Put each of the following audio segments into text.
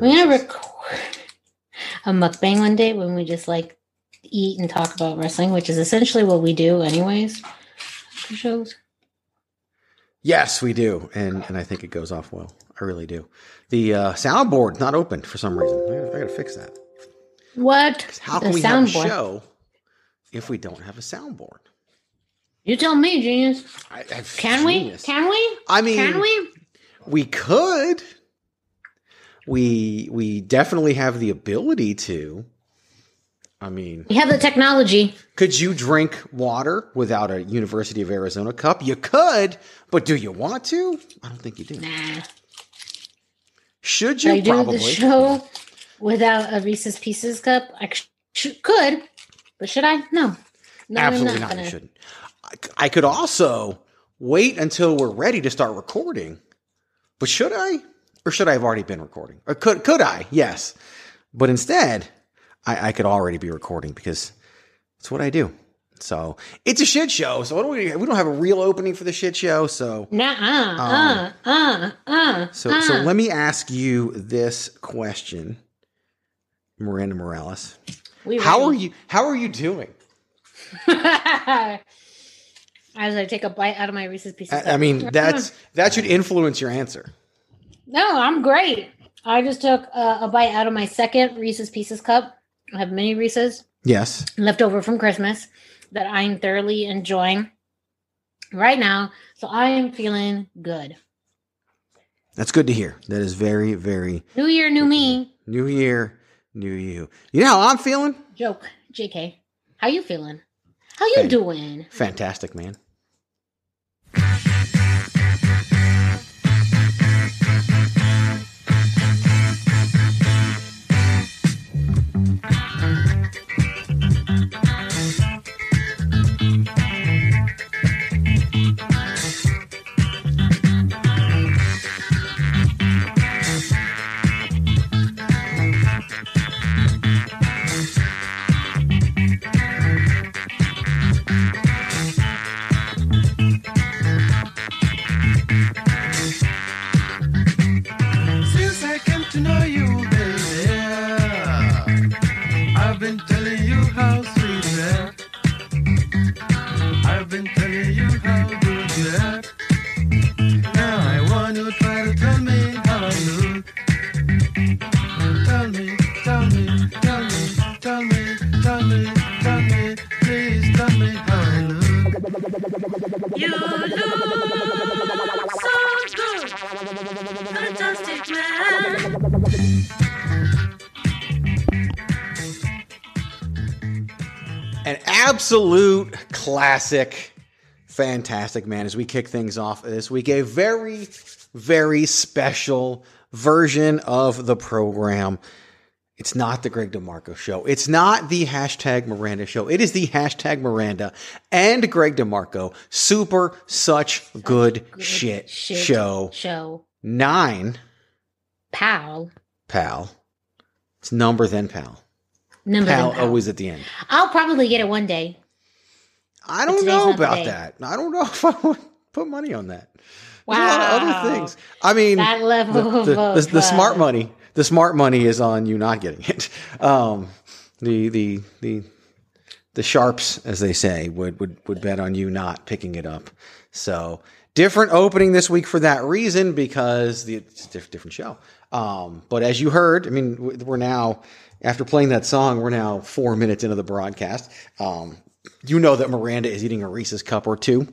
We're gonna record a mukbang one day when we just like eat and talk about wrestling, which is essentially what we do anyways shows. Yes, we do, and and I think it goes off well. I really do. The uh, soundboard's not open for some reason. I gotta, I gotta fix that. What? How The can we have a show if we don't have a soundboard? You tell me, genius. I, I, Can we? Can we? I mean, Can we? We could. We we definitely have the ability to. I mean, We have the technology. could you drink water without a University of Arizona cup? You could, but do you want to? I don't think you do. Nah. Should you? I you do probably? the show without a Reese's Pieces cup? I sh- could, but should I? No. No, Absolutely not. gonna. You shouldn't. I, I could also wait until we're ready to start recording. But should I? Or should I have already been recording? Or could could I? Yes. But instead, I, I could already be recording because it's what I do. So it's a shit show. So we we don't have a real opening for the shit show. So Nah, uh, uh, uh, uh. so so let me ask you this question, Miranda Morales. We How are you how are you doing? As I take a bite out of my Reese's Pieces. I, I mean, that's that should influence your answer. No, I'm great. I just took a, a bite out of my second Reese's Pieces cup. I have mini Reese's Yes. left over from Christmas that I'm thoroughly enjoying right now. So I am feeling good. That's good to hear. That is very, very New year, new me. new year, new you. You know how I'm feeling? Joke. JK. How you feeling? How you Fan- doing? Fantastic, man. An absolute classic, fantastic man. As we kick things off this week, a very, very special version of the program. It's not the Greg DeMarco show. It's not the hashtag Miranda show. It is the hashtag Miranda and Greg DeMarco super such good, shit, show Show. nine, Pal. pal. It's number then pal. Number Pal pal. always at the end. I'll probably get it one day. I don't know about that. I don't know if I would put money on that. There's a lot of Wow. other things. I mean, That level the, the, of, the, the smart uh, money. The smart money is on you not getting it. Um, the the the the sharps, as they say, would would would bet on you not picking it up. So different opening this week for that reason because the, it's a diff- different show. Um, but as you heard, I mean, we're now after playing that song, we're now four minutes into the broadcast. Um, you know that Miranda is eating a Reese's cup or two.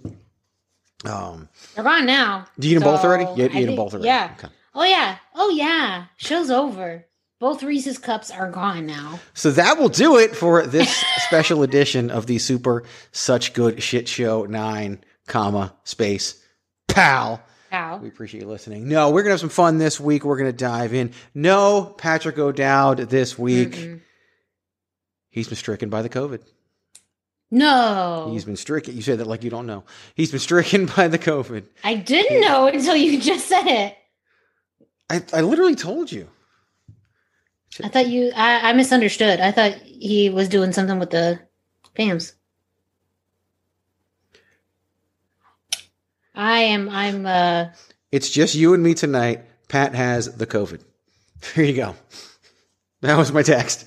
Um, They're gone now. Do you eat 'em both already? You- you eat think- both already? Yeah. Okay. Oh yeah. Oh yeah. Show's over. Both Reese's cups are gone now. So that will do it for this special edition of the Super Such Good Shit Show 9, comma, space, pal. How? We appreciate you listening. No, we're gonna have some fun this week. We're gonna dive in. No, Patrick O'Dowd this week. Mm-mm. He's been stricken by the COVID. No, He's been stricken. You say that like you don't know. He's been stricken by the COVID. I didn't know until you just said it. I, I literally told you. I thought you. I, I misunderstood. I thought he was doing something with the fams. I am. I'm. uh It's just you and me tonight. Pat has the COVID. Here you go. That was my text.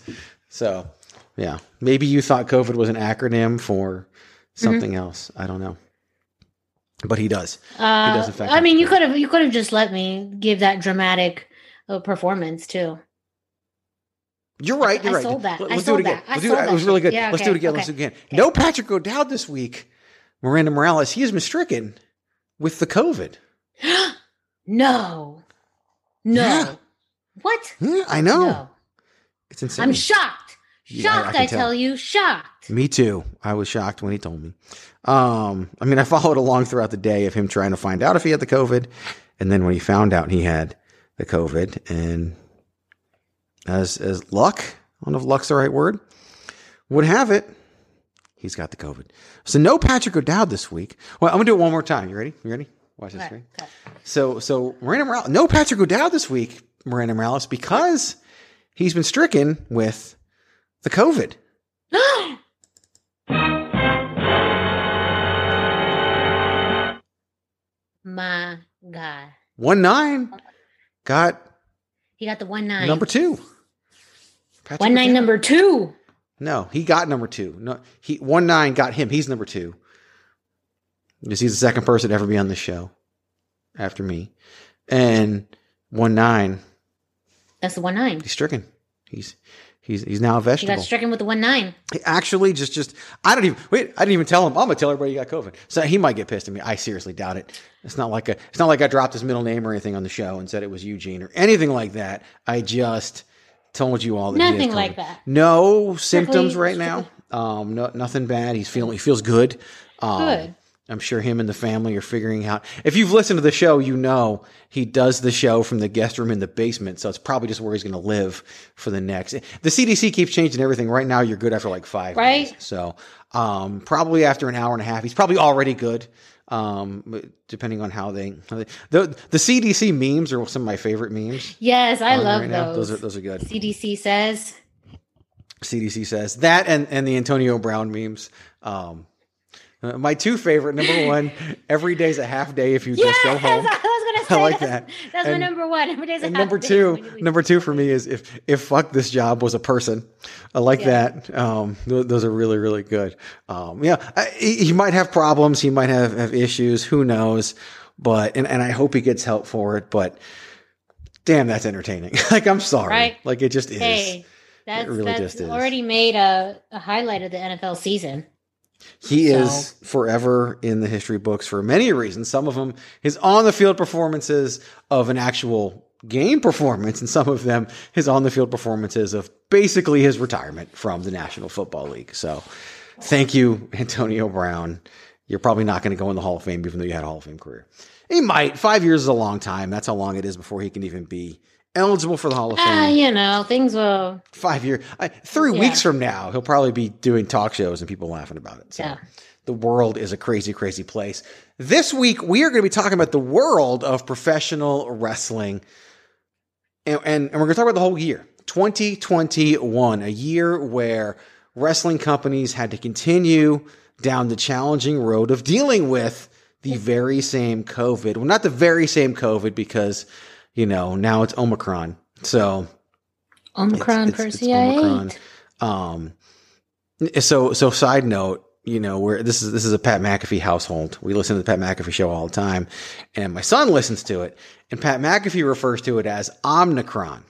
So, yeah. Maybe you thought COVID was an acronym for something else. I don't know. But he does. Uh, does, in fact, I mean, you could have you could have just let me give that dramatic uh, performance too. You're right. I You're right. sold that. Let- I Let's sold do it again. that. I Let's do sold it. It was really good. Yeah, Let's do it again. okay. Let's do it again. No Patrick O'Dowd this week. Miranda Morales. He has been stricken with the COVID. no, no, Yeah. what? Yeah, I know. No, It's insane. I'm shocked. Yeah, I- I Shocked, I, tell. tell you, shocked. Me too. I was shocked when he told me. Um, I mean, I followed along throughout the day of him trying to find out if he had the COVID, and then when he found out he had the COVID, and as as luck, I don't know if luck's the right word, would have it, he's got the COVID. So no Patrick O'Dowd this week. Well, I'm gonna do it one more time. You ready? You ready? Watch this. Okay. So so Miranda Morales, no Patrick O'Dowd this week, Miranda Morales, because he's been stricken with the COVID. My God, One nine got he got the one nine. number two. Patrick one nine number two. No, he got number two. No, he one nine got him. He's number two. Because he's the second person to ever be on the show after me, and one nine That's the one nine. he's stricken. He's he's he's now a He vegetable. got stricken with the one nine. He actually just just I don't even wait. I didn't even tell him. I'm gonna tell everybody you got COVID. So he might get pissed at me. I seriously doubt it. It's not like a. It's not like I dropped his middle name or anything on the show and said it was Eugene or anything like that. I just told you all that. he Nothing like that. No symptoms right now. Um, no, nothing bad. He's feeling. He feels good. Um, Good. I'm sure him and the family are figuring out. If you've listened to the show, you know he does the show from the guest room in the basement. So it's probably just where he's going to live for the next. The CDC keeps changing everything. Right now, you're good after like five Right. days. So um, probably after an hour and a half, he's probably already good. Um, depending on how they, how they the the CDC memes are some of my favorite memes. Yes, I love right now. those. Those are those are good. CDC says. CDC says that and and the Antonio Brown memes. Um, my two favorite. Number one, every day's a half day if you Yes, just go home. I was gonna say I like that's, that. That's And- my number one. Every day's a And half number two, leave. number two for me is if if fuck this job was a person. I like Yeah. that. Um, th- those are really really good. Um, yeah, I, he might have problems. He might have have issues. Who knows? But and and I hope he gets help for it. But damn, that's entertaining. like I'm sorry. Right. Like it just is. Hey, that's, really that's just is. already made a, a highlight of the NFL season. He So- is forever in the history books for many reasons. Some of them his on the field performances of an actual game performance, and some of them his on the field performances of basically his retirement from the National Football League. So, thank you, Antonio Brown. You're probably not going to go in the Hall of Fame, even though you had a Hall of Fame career. He might. Five years is a long time. That's how long it is before he can even be eligible for the Hall of Fame Ah, you know, things will. five year I, three Yeah. weeks from now he'll probably be doing talk shows and people laughing about it so Yeah. the world is a crazy crazy place this week we are going to be talking about the world of professional wrestling and, and, and we're going to talk about the whole year 2021 a year where wrestling companies had to continue down the challenging road of dealing with the very same covid well not the very same covid because you know now it's omicron so Omicron it's- it's- it's Percy Omicron. Um, so so side note, you know, where this is this is a Pat McAfee household. We listen to the Pat McAfee show all the time, and my son listens to it. And Pat McAfee refers to it as Omnicron.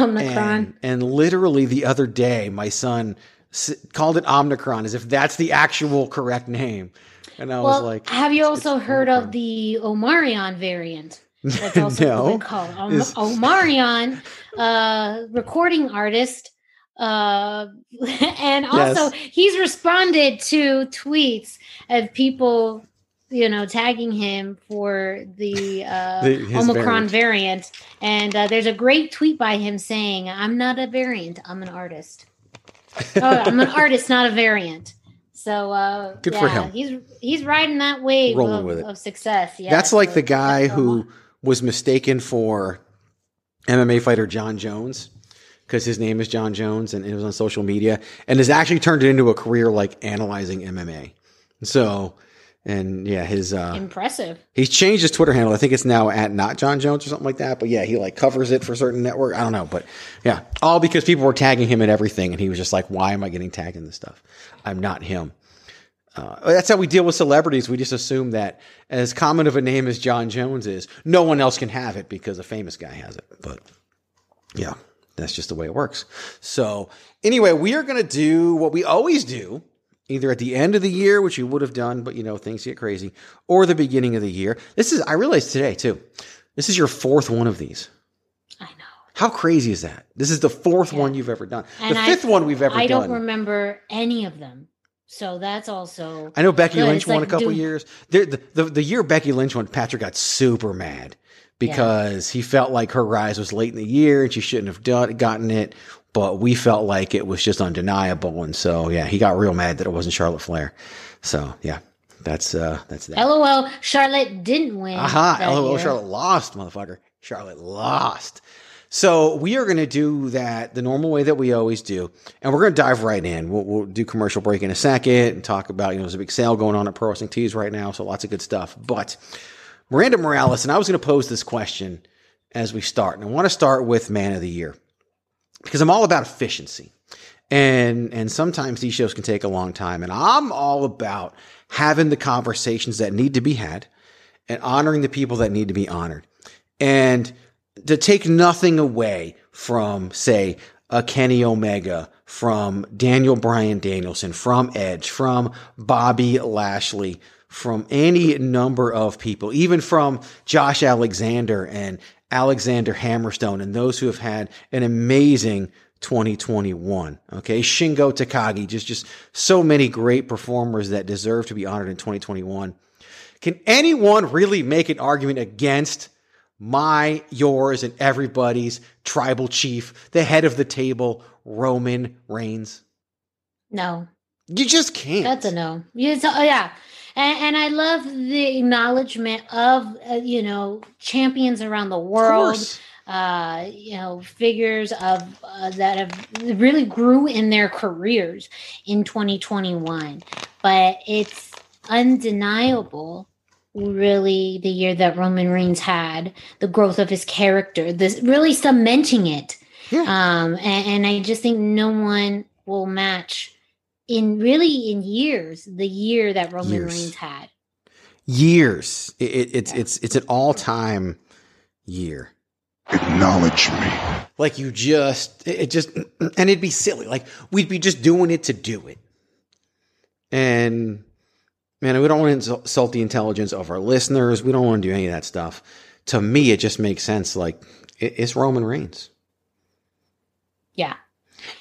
Omicron. And, and literally the other day, my son s- called it Omnicron as if that's the actual correct name. And I well, was like, have you also heard of the Omarion variant? That's also No. what they call. Om- Is- Omarion, uh, recording artist. Uh, and also Yes. he's responded to tweets of people you know, tagging him for the, uh, The- Omicron variant. And uh, there's a great tweet by him saying, I'm not a variant, I'm an artist. oh, I'm an artist, not a variant. So uh, Good for him. He's he's riding that wave Rolling of, with it. of success. Yeah, That's like the guy who Omar. Was mistaken for MMA fighter John Jones because his name is John Jones and it was on social media and has actually turned it into a career like analyzing MMA. So, and yeah, his uh, impressive. he's changed his Twitter handle. I think it's now at not John Jones or something like that. But yeah, he like covers it for certain network. I don't know, but yeah, all because people were tagging him in everything, and he was just like, "Why am I getting tagged in this stuff? I'm not him." Uh, that's how we deal with celebrities. We just assume that as common of a name as John Jones is, no one else can have it because a famous guy has it. But yeah, that's just the way it works. So anyway, we are going to do what we always do, either at the end of the year, which we would have done, but you know, things get crazy, or the beginning of the year. This is, I realized today too, this is your fourth one of these. I know. How crazy is that? This is the fourth Yeah. one you've ever done. And the I- fifth one we've ever done. I don't remember any of them. So that's also I know Becky Good. Lynch It's won like a couple doing- years. The, the, the, year Becky Lynch won, Patrick got super mad because he felt like her rise was late in the year and she shouldn't have done, gotten it. But we felt like it was just undeniable. And so, yeah, he got real mad that it wasn't Charlotte Flair. So, yeah, that's, uh, that's that. LOL. Charlotte didn't win. Aha. LOL. year. Charlotte lost, motherfucker. Charlotte lost. So we are going to do that the normal way that we always do, and we're going to dive right in. We'll, we'll do commercial break in a second and talk about you know there's a big sale going on at Pro Wrestling Tees right now, so lots of good stuff. But Miranda Morales, and I was going to pose this question as we start, and I want to start with Man of the Year because I'm all about efficiency. And and sometimes these shows can take a long time and I'm all about having the conversations that need to be had and honoring the people that need to be honored. And to take nothing away from say a Kenny Omega, from Daniel Bryan Danielson, from Edge, from Bobby Lashley, from any number of people, even from Josh Alexander and Alexander Hammerstone and those who have had an amazing 2021. Okay. Shingo Takagi, just, just so many great performers that deserve to be honored in 2021. Can anyone really make an argument against my, yours, and everybody's tribal chief, the head of the table, Roman Reigns? No, You just can't. that's a no. Oh, yeah. And, and I love the acknowledgement of, uh, you know, champions around the world. uh, you know, figures of uh, that have really grew in their careers in 2021. But it's undeniable, really, the year that Roman Reigns had, the growth of his character, this really cementing it. Yeah. Um, and, and I just think no one will match in really in years the year that Roman Years. Reigns had. Years. It, it, it's Yeah. it's it's an all time year. Acknowledge me. Like you just it, it just and it'd be silly. Like we'd be just doing it to do it. And man, we don't want to insult the intelligence of our listeners. We don't want to do any of that stuff. To me, it just makes sense. Like it's Roman Reigns. Yeah.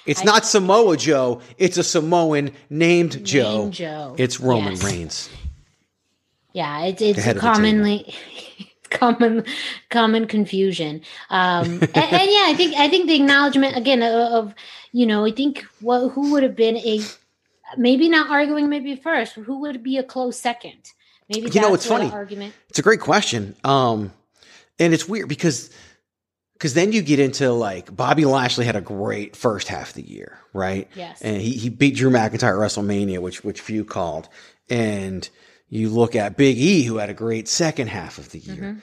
It's I- not Samoa Joe. It's a Samoan named Joe. Named Joe. It's Roman Yes. Reigns. Yeah, it's it's a of the table. commonly common common confusion. Um, and, and yeah, I think I think the acknowledgement again of, of you know I think what who would have been a maybe not arguing maybe first who would be a close second maybe You know, it's funny. argument It's a great question. Um, and it's weird because because then you get into like Bobby Lashley had a great first half of the year, right? Yes. And he, he beat Drew McIntyre at WrestleMania, which which few called. And you look at Big E, who had a great second half of the year. Mm-hmm.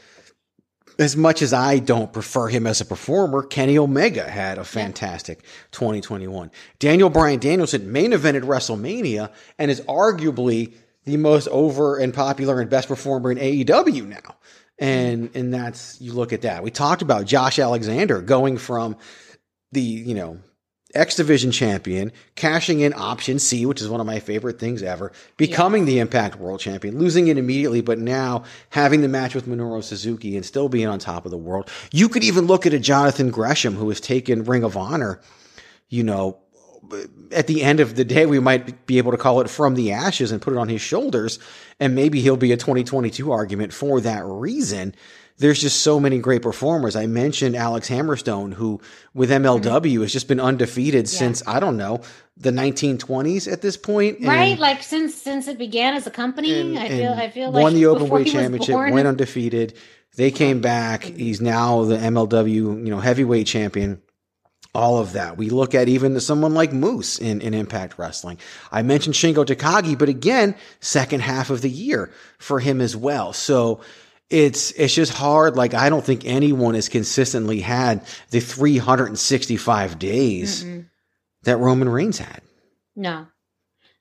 As much as I don't prefer him as a performer, Kenny Omega had a fantastic 2021. Daniel Bryan Danielson main evented WrestleMania and is arguably the most over and popular and best performer in AEW now. And mm-hmm. and that's you look at that. We talked about Josh Alexander going from the, you know, X Division champion, cashing in option C, which is one of my favorite things ever, becoming the Impact World Champion, losing it immediately, but now having the match with Minoru Suzuki and still being on top of the world. You could even look at a Jonathan Gresham who has taken Ring of Honor, you know, at the end of the day, we might be able to call it from the ashes and put it on his shoulders. And maybe he'll be a 2022 argument for that reason. There's just so many great performers. I mentioned Alex Hammerstone, who with MLW mm-hmm. has just been undefeated since, I don't know, the 1920s at this point. And- right? Like since since it began as a company, and- I feel I feel like won the open weight championship, born- went undefeated. They came back. He's now the MLW, you know, heavyweight champion. All of that. We look at even someone like Moose in, in Impact Wrestling. I mentioned Shingo Takagi, but again, second half of the year for him as well. So it's it's just hard. Like I don't think anyone has consistently had the 365 days that Roman Reigns had. No,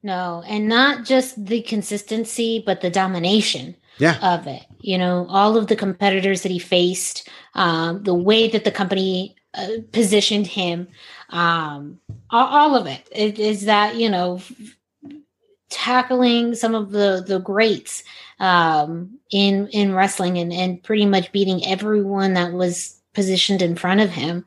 no, and not just the consistency, but the domination Yeah. of it. You know, all of the competitors that he faced, um, the way that the company uh, positioned him, um, all, all of it. It is that you know, f- tackling some of the the greats um, in in wrestling and and pretty much beating everyone that was positioned in front of him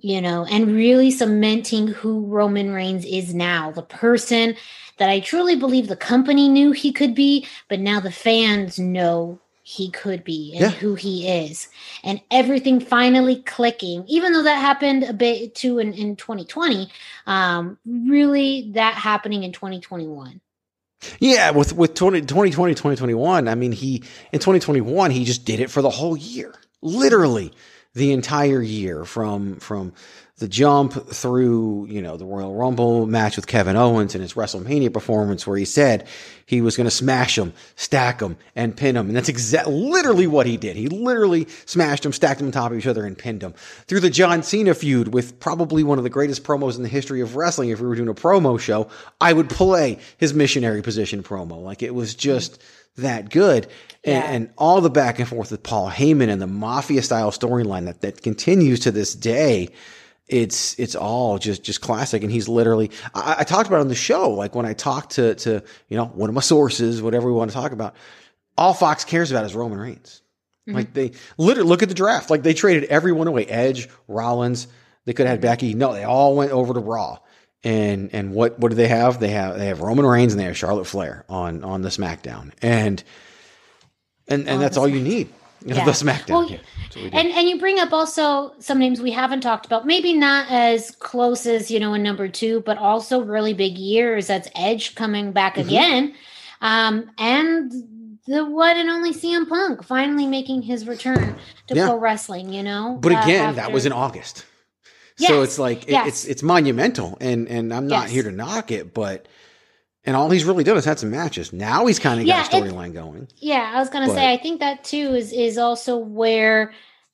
you know, and really cementing who Roman Reigns is now, the person that I truly believe the company knew he could be, but now the fans know he could be and Yeah. who he is. And everything finally clicking, even though that happened a bit too in, in 2020, um, really that happening in 2021. Yeah, with with 20, 2020, 2021, I mean, he in 2021 he just did it for the whole year, literally the entire year from from the jump through you know the Royal Rumble match with Kevin Owens and his WrestleMania performance where he said he was going to smash him, stack him, and pin him, and that's exactly literally what he did. He literally smashed them, stacked them on top of each other, and pinned them through the John Cena feud with probably one of the greatest promos in the history of wrestling. If we were doing a promo show, I would play his missionary position promo. Like it was just that good. And, Yeah. and all the back and forth with Paul Heyman and the mafia style storyline that, that continues to this day. It's, it's all just, just classic. And he's literally, I, I talked about it on the show. Like when I talked to, to, you know, one of my sources, whatever we want to talk about, all Fox cares about is Roman Reigns. Mm-hmm. Like they literally look at the draft. Like they traded everyone away. Edge, Rollins. They could have had Becky. No, they all went over to Raw. And and what what do they have? They have they have Roman Reigns and they have Charlotte Flair on on the SmackDown. And and and that's all you need. Yeah. The SmackDown. Well, yeah, we. And and you bring up also some names we haven't talked about, maybe not as close as you know in number two, but also really big years. That's Edge coming back Mm-hmm. again, um, and the one and only CM Punk finally making his return to Yeah. pro wrestling. You know, But uh, again, that was in August. So Yes, it's like it- yes. it's it's monumental, and and I'm not Yes. here to knock it, but and all he's really done is had some matches. Now he's kind of got a storyline going. Yeah, I was gonna But- say I think that too is is also where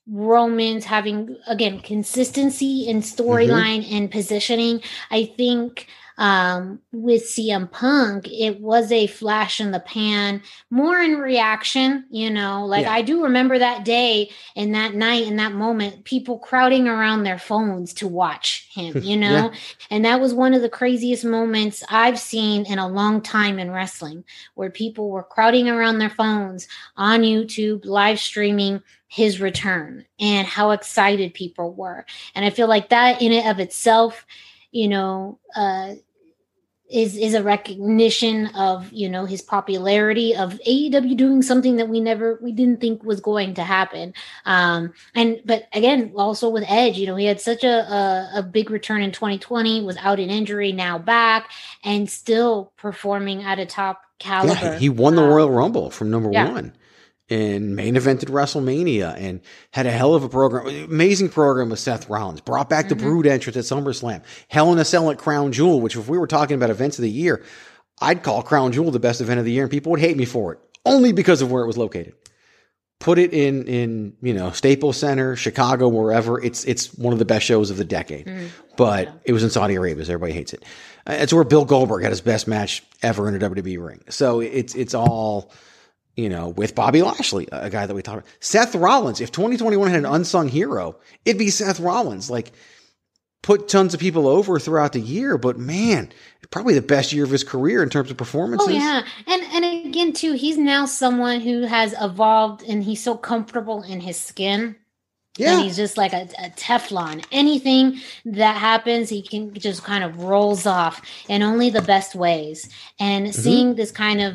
Roman's having again consistency in mm-hmm. storyline and positioning. I think um with CM Punk, it was a flash in the pan, more in reaction, you know. Like Yeah. I do remember that day and that night and that moment, people crowding around their phones to watch him, you know. Yeah. And that was one of the craziest moments I've seen in a long time in wrestling, where people were crowding around their phones on YouTube, live streaming his return and how excited people were. And I feel like that in and of itself, you know, uh, is is a recognition of you know his popularity of AEW doing something that we never we didn't think was going to happen. Um and but again also with edge you know he had such a a, a big return in 2020 was out in injury now back and still performing at a top caliber. Yeah, he won the Um, Royal Rumble from number yeah. one and main evented WrestleMania and had a hell of a program. Amazing program with Seth Rollins. Brought back Mm-hmm. the Brood entrance at SummerSlam. Hell in a Cell at Crown Jewel, which if we were talking about events of the year, I'd call Crown Jewel the best event of the year and people would hate me for it only because of where it was located. Put it in, in, you know, Staples Center, Chicago, wherever. It's, it's one of the best shows of the decade, but it was in Saudi Arabia. So everybody hates it. It's where Bill Goldberg had his best match ever in a WWE ring. So it's, it's all, you know, with Bobby Lashley, a guy that we talked about. Seth Rollins. If 2021 had an unsung hero, it'd be Seth Rollins. Like, put tons of people over throughout the year, but man, probably the best year of his career in terms of performances. Oh yeah, and and again too, he's now someone who has evolved and he's so comfortable in his skin Yeah. And he's just like a, a Teflon. Anything that happens, he can just kind of rolls off in only the best ways. And Mm-hmm. seeing this kind of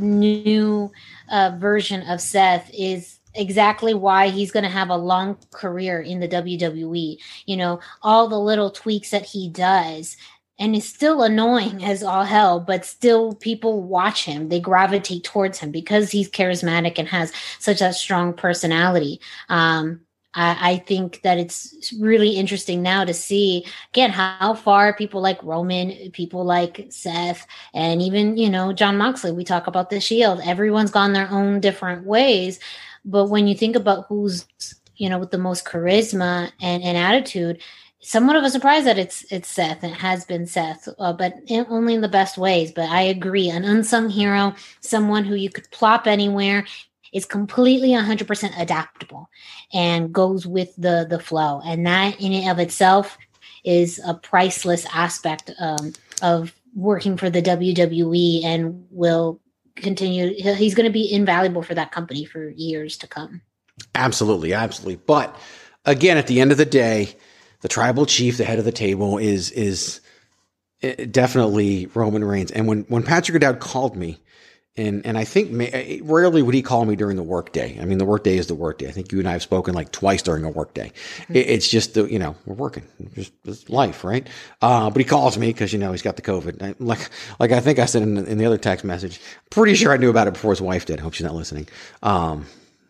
new uh, version of Seth is exactly why he's going to have a long career in the WWE. You know, all the little tweaks that he does. And it's still annoying as all hell, but still people watch him. They gravitate towards him because he's charismatic and has such a strong personality. Um, I, I think that it's really interesting now to see again how far people like Roman, people like Seth, and even you know Jon Moxley. We talk about the Shield. Everyone's gone their own different ways, but when you think about who's you know with the most charisma and, and attitude, somewhat of a surprise that it's it's Seth. It has been Seth, uh, but in, only in the best ways. But I agree, an unsung hero, someone who you could plop anywhere, is completely 100% adaptable and goes with the the flow, and that in and of itself is a priceless aspect um, of working for the WWE, and will continue. He's going to be invaluable for that company for years to come. Absolutely, absolutely. But again, at the end of the day, the tribal chief, the head of the table, is is eh, definitely Roman Reigns. And when when Patrick O'Dowd called me, and and I think ma- eh, rarely would he call me during the workday. I mean, the workday is the workday. I think you and I have spoken like twice during a workday. It, it's just the you know we're working, just it's life, right? Uh, but he calls me because you know he's got the COVID. I, like like I think I said in, the- in the other text message. Pretty sure I knew about it before his wife did. I hope she's not listening. Um,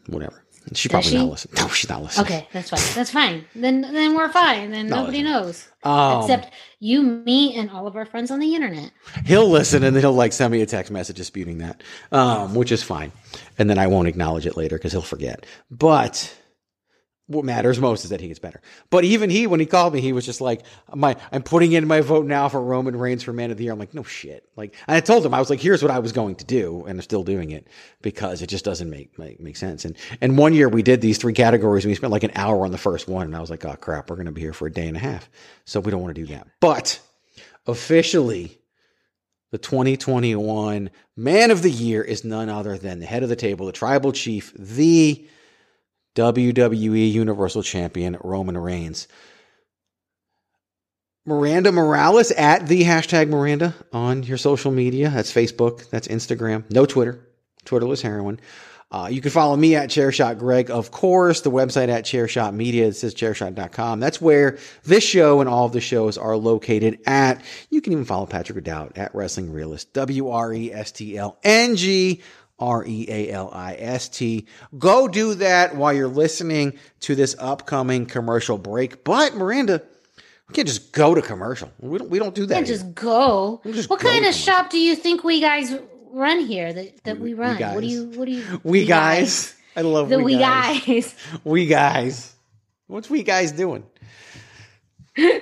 whatever. She probably she? not listening. No, she's not listening. Okay, that's fine. That's fine. Then then we're fine. Then No, nobody knows Um, except you, me, and all of our friends on the internet. he'll listen and then he'll like send me a text message disputing that, um, which is fine. And then I won't acknowledge it later because he'll forget. But what matters most is that he gets better. But even he, when he called me, he was just like, "My, I'm putting in my vote now for Roman Reigns for Man of the Year." I'm like, "No shit!" Like, and I told him I was like, "Here's what I was going to do," and I'm still doing it because it just doesn't make make, make sense. And and one year we did these three categories, and we spent like an hour on the first one, and I was like, "Oh crap, we're going to be here for a day and a half," so we don't want to do that. But officially the 2021 man of the year is none other than the head of the table, the tribal chief, the WWE Universal Champion, Roman Reigns. Miranda Morales at the hashtag Miranda on your social media. That's Facebook, that's Instagram, no Twitter. Twitterless heroine. Uh, you can follow me at Chairshot Greg, of course, the website at Chairshot Media. It says chairshot.com. That's where this show and all of the shows are located at. You can even follow Patrick O'Dowd at Wrestling Realist, W R E S T L N G R E A L I S T. Go do that while you're listening to this upcoming commercial break. But Miranda, we can't just go to commercial. We don't, we don't do that. Can't just go. Just what go kind of somewhere. shop do you think we guys run here? That that we, We- we run. what do you? What do you? we guys. I love The we, we guys. guys. We guys. What's we guys doing?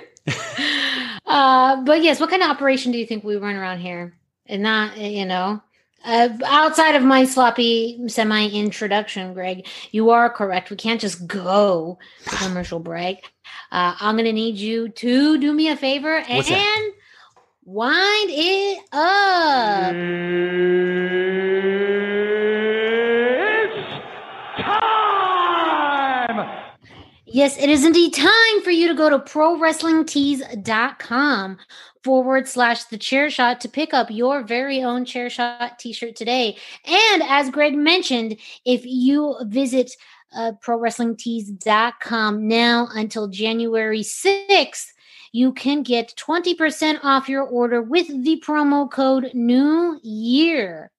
Uh, but yes, what kind of operation do you think we run around here? And not, you know, uh, outside of my sloppy semi introduction, Greg, you are correct. We can't just go to commercial break. Uh, I'm going to need you to do me a favor and What's wind it up. Time. Yes, it is indeed time for you to go to prowrestlingtees.com forward slash the chair shot to pick up your very own chair shot t-shirt today. And as Greg mentioned, if you visit uh, prowrestlingtees.com now until January 6th, you can get 20% off your order with the promo code New Year.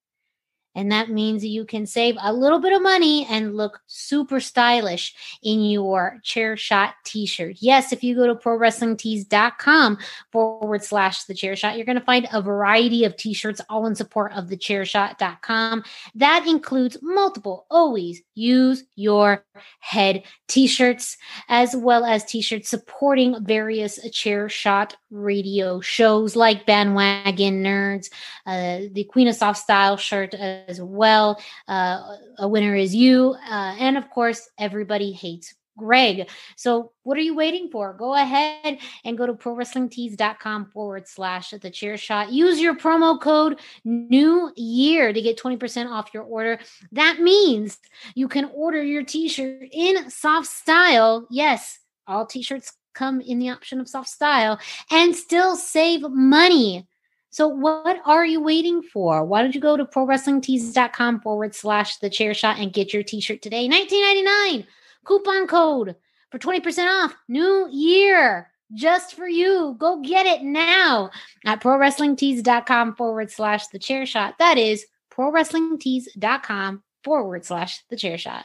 And that means you can save a little bit of money and look super stylish in your chair shot t-shirt. Yes, if you go to prowrestlingtees.com forward slash the chair shot, you're going to find a variety of t-shirts all in support of the chair chairshot.com. That includes multiple always use your head t-shirts as well as t-shirts supporting various chair shot radio shows like bandwagon nerds uh, the queen of soft style shirt as well uh, a winner is you uh, and of course everybody hates Greg. So what are you waiting for? Go ahead and go to prowrestlingtees.com forward slash the chair shot. Use your promo code new year to get 20% off your order. That means you can order your t-shirt in soft style. Yes, all t-shirts come in the option of soft style and still save money. So what are you waiting for? Why don't you go to prowrestlingtees.com forward slash the chair shot and get your t-shirt today? 1999 coupon code for 20% off new year just for you. Go get it now at prowrestlingtees.com forward slash the chair shot. That is prowrestlingtees.com forward slash the chair shot.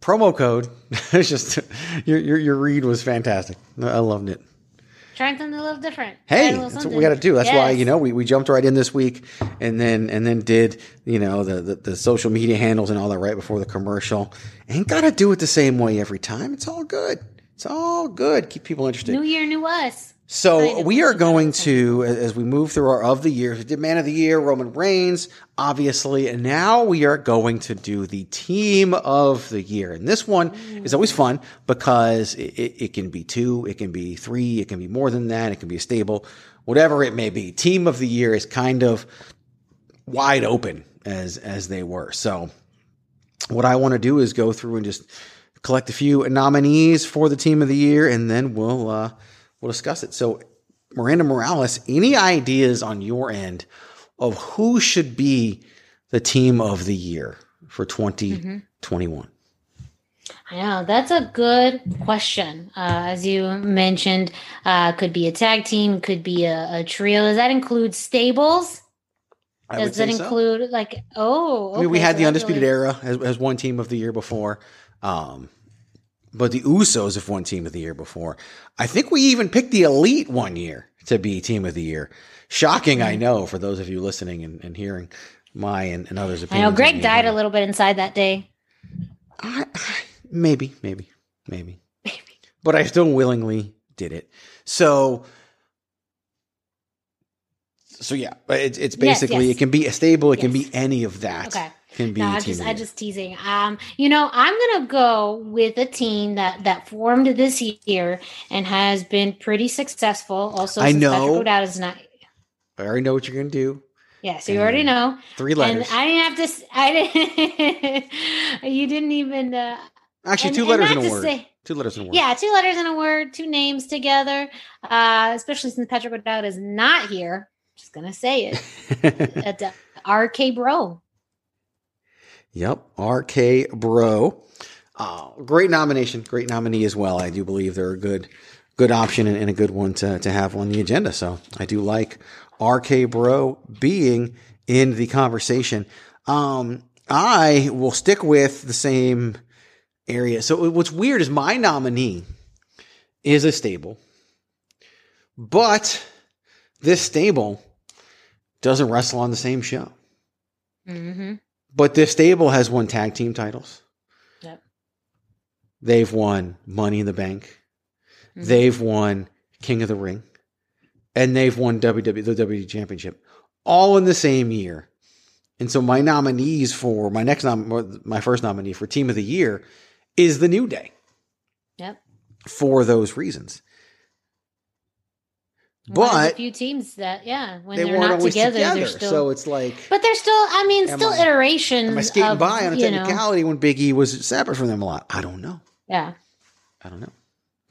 Promo code. it's just your, your your read was fantastic. I loved it. Trying something a little different. Hey, little that's what we got to do. That's why you know we, we jumped right in this week, and then and then did you know the, the the social media handles and all that right before the commercial. Ain't got to do it the same way every time. It's all good. It's all good. Keep people interested. New year, new us. So we are going to, as we move through our of the year, we did man of the year, Roman Reigns, obviously, and now we are going to do the team of the year. And this one is always fun because it, it, it can be two, it can be three, it can be more than that, it can be a stable, whatever it may be. Team of the year is kind of wide open as as they were. So what I want to do is go through and just collect a few nominees for the team of the year, and then we'll uh, we'll discuss it. So, Miranda Morales, any ideas on your end of who should be the team of the year for 2021? I know that's a good question. Uh, as you mentioned, uh, could be a tag team, could be a, a trio. Does that include stables? I Does that say so. include like oh? I mean, we had so the Undisputed really- Era as, as one team of the year before. Um, but the Usos have won team of the year before. I think we even picked the Elite one year to be team of the year. Shocking. I mm. know, for those of you listening and, and hearing my and, and others' I opinions. know Greg died a little bit inside that day. I, I- maybe, maybe, maybe, but I still willingly did it. So, so yeah, it's it's Yes, basically yes. it can be a stable, it can be any of that. Okay. Can be No, I'm just I'm just teasing. Um, you know, I'm gonna go with a team that that formed this year and has been pretty successful. Also, I know. Patrick O'Dowd is not. I already know what you're gonna do. Yeah, so you already know. Three And letters. I didn't have to. I didn't. you didn't even. Uh, Actually, and- two letters in a word. say- two letters in a word. yeah, two letters in a word, two names together. Uh, especially since Patrick O'Dowd is not here. Just gonna say it. Uh, RK Bro. Yep, RK Bro. Uh, great nomination, great nominee as well. I do believe they're a good, good option and, and a good one to, to have on the agenda. So I do like RK Bro being in the conversation. Um, I will stick with the same area. So what's weird is my nominee is a stable, but this stable doesn't wrestle on the same show. Mm-hmm. But this stable has won tag team titles. Yep. They've won Money in the Bank. Mhm. They've won King of the Ring. And they've won WWE, the WWE Championship all in the same year. And so my nominees for my next nom- my first nominee for team of the year is the New Day Yep. for those reasons. One a few teams that yeah, when they are weren't together, together. they're still. so it's like but they're still. I mean, still I- iterations. am I skating of, by on a you know, technicality when Big E was separate from them a lot? I don't know. yeah. I don't know.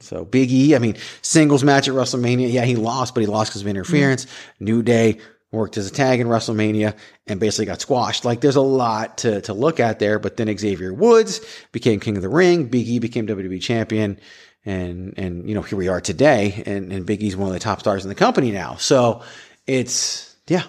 So Big E, I mean, singles match at WrestleMania. Yeah, he lost, but he lost because of interference. Mm-hmm. New Day worked as a tag in WrestleMania and basically got squashed. Like there's a lot to, to look at there, but then Xavier Woods became King of the Ring. Big E became WWE champion. And, and, you know, here we are today and, and Big E's one of the top stars in the company now. So it's, yeah,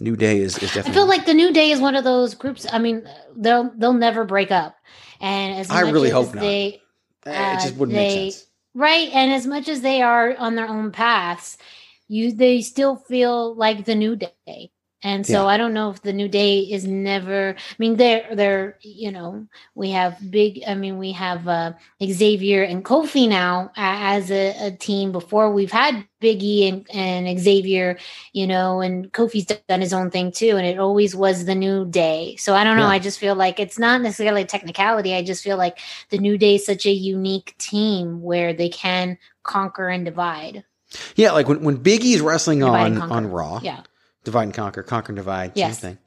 New Day is, is I definitely. feel like the New Day is one of those groups. I mean, they'll they'll never break up. And as I really as hope not. They, it just uh, wouldn't they- make sense. right. And as much as they are on their own paths, you they still feel like the new day. And so Yeah. I don't know if the new day is never. I mean, they're they're you know we have big. I mean, we have uh, Xavier and Kofi now as a, a team. Before we've had Biggie and and Xavier, you know, and Kofi's done his own thing too. And it always was the new day. So I don't know. Yeah. I just feel like it's not necessarily a technicality. I just feel like the new day is such a unique team where they can conquer and divide. Yeah, like when, when Big E's wrestling Divide on on Raw, Yeah. Divide and conquer, conquer and divide, Yes. same thing.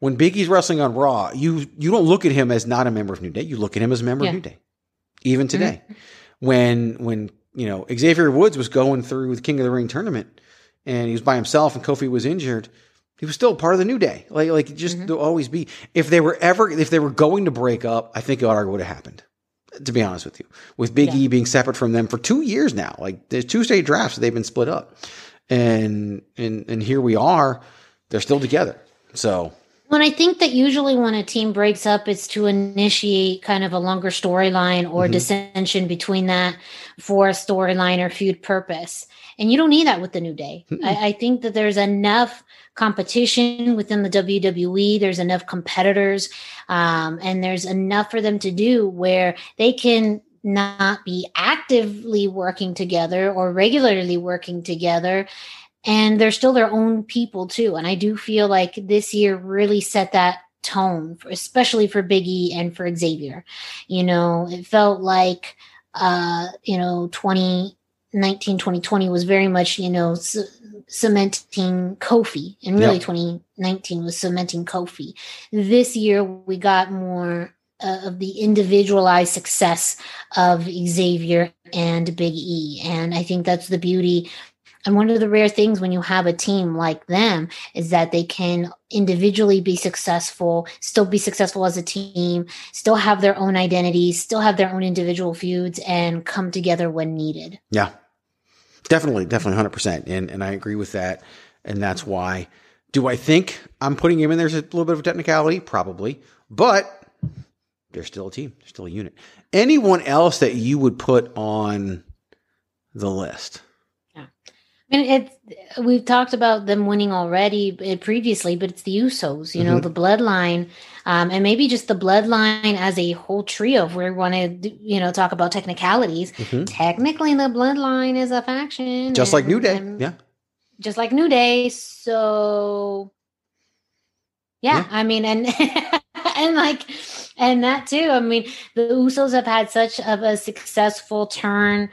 When Big E's wrestling on Raw, you you don't look at him as not a member of New Day. You look at him as a member Yeah. Mm-hmm. of New Day, even today. When when you know Xavier Woods was going through the King of the Ring tournament and he was by himself and Kofi was injured, he was still part of the New Day. Like like it just Mm-hmm. to always be. If they were ever if they were going to break up, I think it would have happened. To be honest with you, with Big E being separate from them for two years now, like there's two state drafts, they've been split up, and and and here we are, they're still together. So When I think that usually when a team breaks up, it's to initiate kind of a longer storyline or dissension between that for a storyline or feud purpose. And you don't need that with the New Day. I, I think that there's enough competition within the WWE. There's enough competitors, um, and there's enough for them to do where they can not be actively working together or regularly working together and they're still their own people too. And I do feel like this year really set that tone, for, especially for Biggie and for Xavier. You know, it felt like, uh, you know, 2019, 2020 was very much, you know, c- cementing Kofi, and really Yep. 2019 was cementing Kofi. This year we got more. Uh, of the individualized success of Xavier and Big E. And I think that's the beauty and one of the rare things when you have a team like them is that they can individually be successful, still be successful as a team, still have their own identities, still have their own individual feuds, and come together when needed. Yeah, definitely, definitely, hundred percent, and and I agree with that, and that's why. Do I think I'm putting him in there's a little bit of technicality? Probably, but they're still a team, they're still a unit. Anyone else that you would put on the list? Yeah. I mean, it's we've talked about them winning already uh, previously, but it's the Usos, you know, the Bloodline, um, and maybe just the Bloodline as a whole trio. If we want to, you know, talk about technicalities, Mhm. technically the Bloodline is a faction, Just like New Day, yeah. just like New Day. So, yeah, Yeah. I mean, and and like, and that too. I mean, the Usos have had such of a successful turn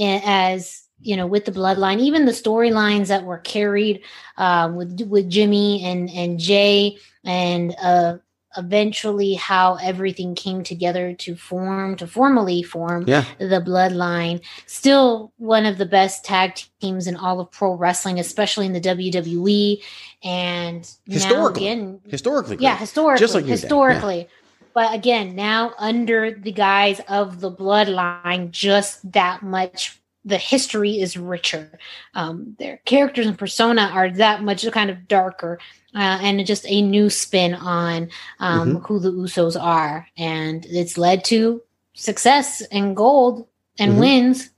as you know with the bloodline. Even the storylines that were carried um, with with Jimmy and and Jay, and uh, eventually how everything came together to form to formally form Yeah, the bloodline. Still one of the best tag teams in all of pro wrestling especially in the wwe and now Historically. again historically, yeah historically Just like Day, yeah. historically. But again now under the guise of the bloodline just that much the history is richer um, their characters and persona are that much kind of darker uh, and just a new spin on um, Mm-hmm. who the usos are and it's led to success and gold and Mhm. wins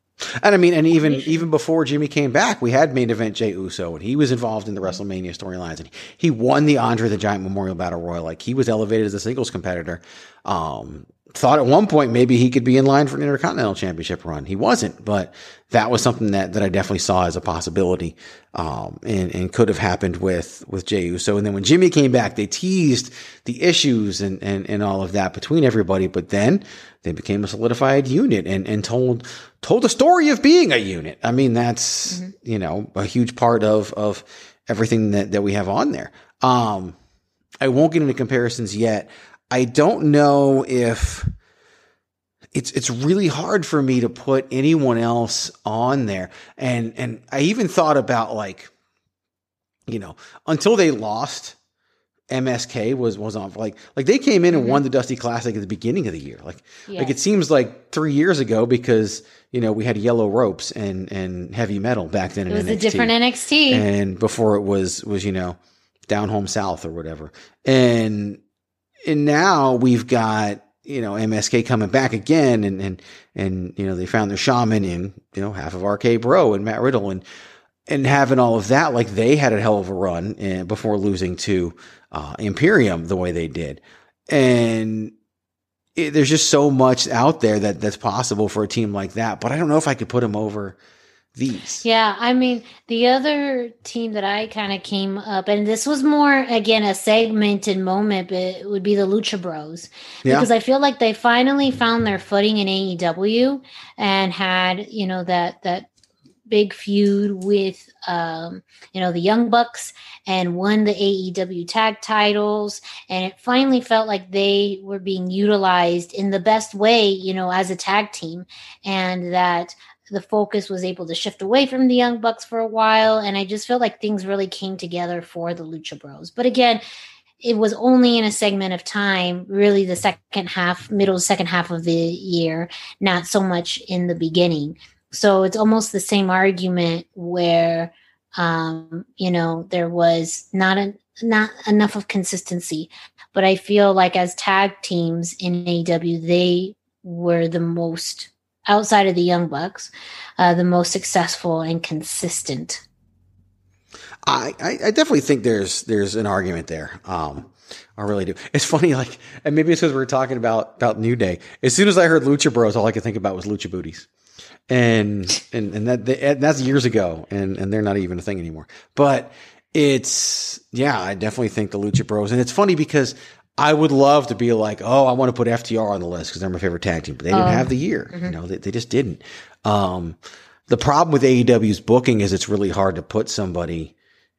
And I mean, and even even before Jimmy came back, we had main event Jay Uso, and he was involved in the WrestleMania storylines, and he won the Andre the Giant Memorial Battle Royal. Like he was elevated as a singles competitor. Um, thought at one point maybe he could be in line for an Intercontinental Championship run. He wasn't, but that was something that that I definitely saw as a possibility, um, and and could have happened with with Jay Uso. And then when Jimmy came back, they teased the issues and and and all of that between everybody, but then they became a solidified unit and and told told the story of being a unit. I mean, that's you know a huge part of of everything that that we have on there. Um, I won't get into comparisons yet. I don't know if it's it's really hard for me to put anyone else on there. And and I even thought about like, you know, until they lost, MSK was was on like like they came in and won mm-hmm. the Dusty Classic at the beginning of the year. Like like it seems like three years ago because you know we had yellow ropes and and heavy metal back then. it in was a different nxt and before it was was you know down home south or whatever and and now we've got you know MSK coming back again, and and and you know they found their shaman in you know half of RK Bro and Matt Riddle and and having all of that, like they had a hell of a run uh, before losing to uh, Imperium the way they did, and it, there's just so much out there that that's possible for a team like that. But I don't know if I could put them over these. Yeah, I mean, the other team that I kind of came up, and this was more, again, a segmented moment, but it would be the Lucha Bros. Yeah. Because I feel like they finally found their footing in AEW and had, you know, that, that, big feud with um you know the young bucks and won the AEW tag titles and it finally felt like they were being utilized in the best way you know as a tag team and that the focus was able to shift away from the Young Bucks for a while. And I just felt like things really came together for the Lucha Bros. But again, it was only in a segment of time, really the second half, middle second half of the year, not so much in the beginning. So it's almost the same argument where, um, you know, there was not a, not enough of consistency. But I feel like as tag teams in AEW, they were the most outside of the Young Bucks, uh, the most successful and consistent. I, I, definitely think there's there's an argument there. Um, I really do. It's funny, like, and maybe it's because we were talking about about New Day. As soon as I heard Lucha Bros, all I could think about was Lucha Booties, and and and that and that's years ago, and and they're not even a thing anymore. But it's yeah, I definitely think the Lucha Bros, and it's funny because I would love to be like, oh, I want to put FTR on the list because they're my favorite tag team, but they didn't Um, have the year. You know, they, they just didn't. Um, the problem with AEW's booking is it's really hard to put somebody